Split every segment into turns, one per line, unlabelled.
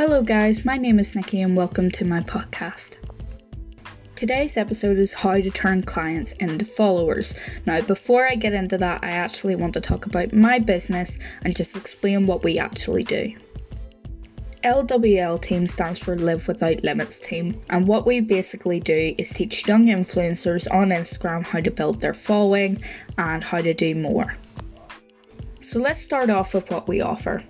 Hello, guys, my name is Nikki, and welcome to my podcast. Today's episode is how to turn clients into followers. Now, before I get into that, I actually want to talk about my business and just explain what we actually do. LWL team stands for Live Without Limits team, and what we basically do is teach young influencers on Instagram how to build their following and how to do more. So let's start off with what we offer.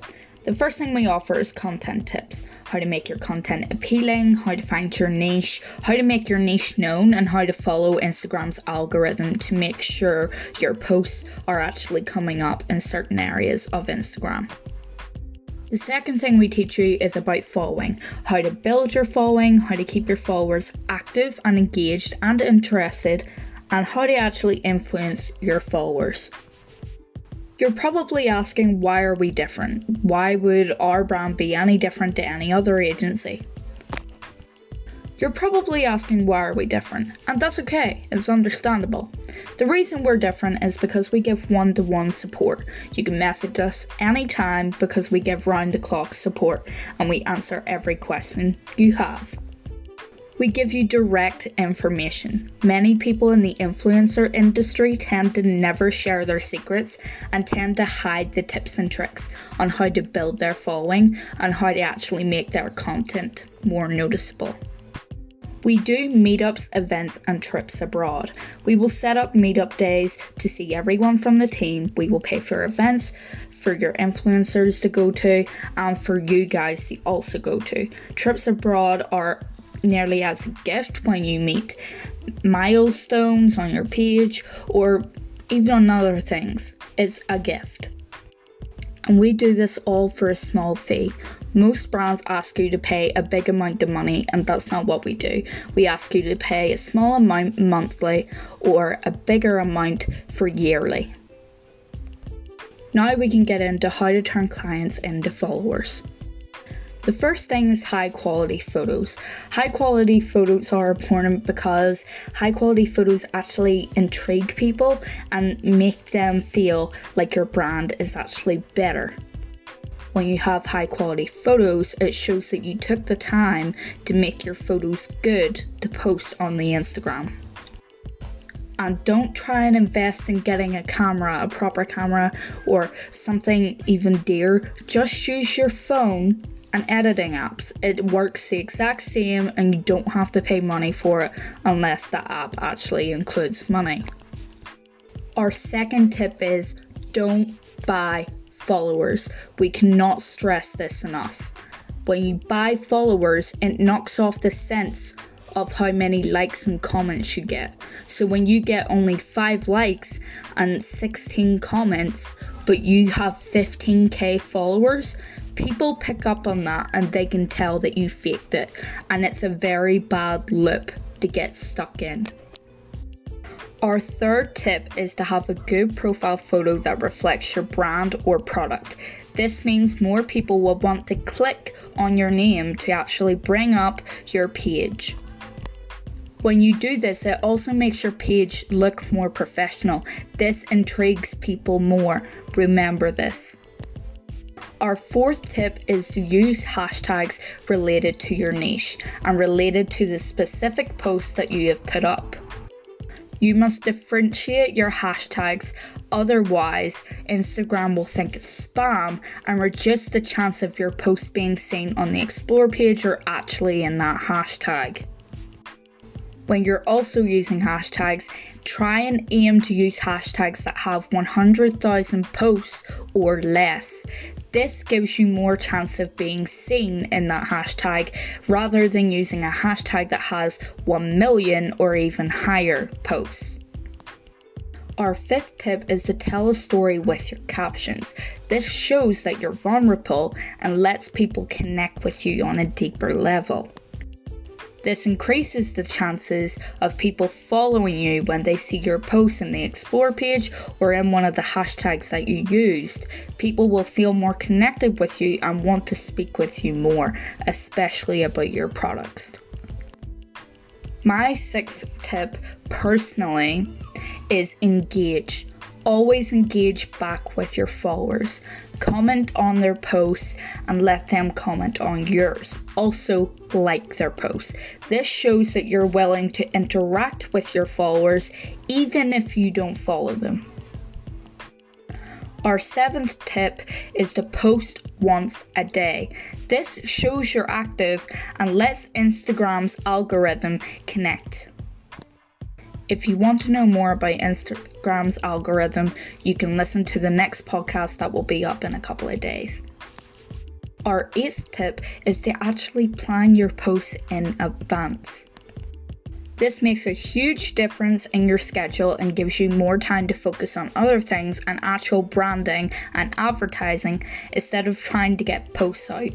The first thing we offer is content tips how to make your content appealing, how to find your niche, how to make your niche known, and how to follow Instagram's algorithm to make sure your posts are actually coming up in certain areas of Instagram. The second thing we teach you is about following how to build your following, how to keep your followers active and engaged and interested, and how to actually influence your followers. You're probably asking why are we different? Why would our brand be any different to any other agency? You're probably asking why are we different, and that's okay, it's understandable. The reason we're different is because we give one to one support. You can message us anytime because we give round the clock support and we answer every question you have. We give you direct information. Many people in the influencer industry tend to never share their secrets and tend to hide the tips and tricks on how to build their following and how to actually make their content more noticeable. We do meetups, events, and trips abroad. We will set up meetup days to see everyone from the team. We will pay for events for your influencers to go to and for you guys to also go to. Trips abroad are nearly as a gift when you meet milestones on your page or even on other things. It's a gift. And we do this all for a small fee. Most brands ask you to pay a big amount of money, and that's not what we do. We ask you to pay a small amount monthly or a bigger amount for yearly. Now we can get into how to turn clients into followers. The first thing is high quality photos. High quality photos are important because high quality photos actually intrigue people and make them feel like your brand is actually better. When you have high quality photos, it shows that you took the time to make your photos good to post on the Instagram. And don't try and invest in getting a camera, a proper camera, or something even dear. Just use your phone and editing apps. It works the exact same and you don't have to pay money for it unless the app actually includes money. Our second tip is don't buy followers. We cannot stress this enough. When you buy followers, it knocks off the sense of how many likes and comments you get. So when you get only 5 likes and 16 comments, but you have 15k followers, people pick up on that and they can tell that you faked it, and it's a very bad loop to get stuck in. Our third tip is to have a good profile photo that reflects your brand or product. This means more people will want to click on your name to actually bring up your page. When you do this, it also makes your page look more professional. This intrigues people more. Remember this. Our fourth tip is to use hashtags related to your niche and related to the specific post that you have put up. You must differentiate your hashtags, otherwise, Instagram will think it's spam and reduce the chance of your post being seen on the Explore page or actually in that hashtag. When you're also using hashtags, try and aim to use hashtags that have 100,000 posts or less. This gives you more chance of being seen in that hashtag rather than using a hashtag that has 1 million or even higher posts. Our fifth tip is to tell a story with your captions. This shows that you're vulnerable and lets people connect with you on a deeper level. This increases the chances of people following you when they see your post in the Explore page or in one of the hashtags that you used. People will feel more connected with you and want to speak with you more, especially about your products. My sixth tip, personally, is engage. Always engage back with your followers. Comment on their posts and let them comment on yours. Also, like their posts. This shows that you're willing to interact with your followers even if you don't follow them. Our seventh tip is to post once a day. This shows you're active and lets Instagram's algorithm connect. If you want to know more about Instagram's algorithm, you can listen to the next podcast that will be up in a couple of days. Our eighth tip is to actually plan your posts in advance. This makes a huge difference in your schedule and gives you more time to focus on other things and actual branding and advertising instead of trying to get posts out.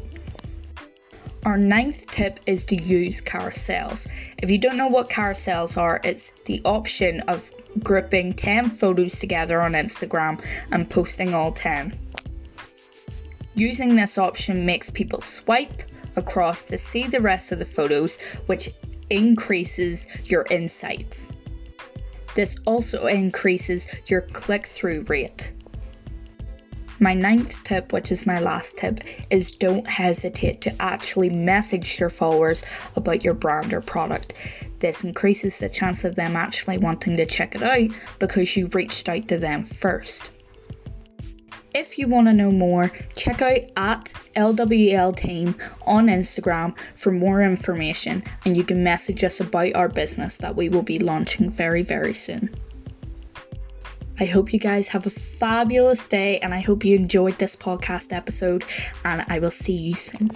Our ninth tip is to use carousels. If you don't know what carousels are, it's the option of grouping 10 photos together on Instagram and posting all 10. Using this option makes people swipe across to see the rest of the photos, which increases your insights. This also increases your click through rate. My ninth tip, which is my last tip, is don't hesitate to actually message your followers about your brand or product. This increases the chance of them actually wanting to check it out because you reached out to them first. If you want to know more, check out at LWL Team on Instagram for more information and you can message us about our business that we will be launching very, very soon. I hope you guys have a fabulous day and I hope you enjoyed this podcast episode and I will see you soon.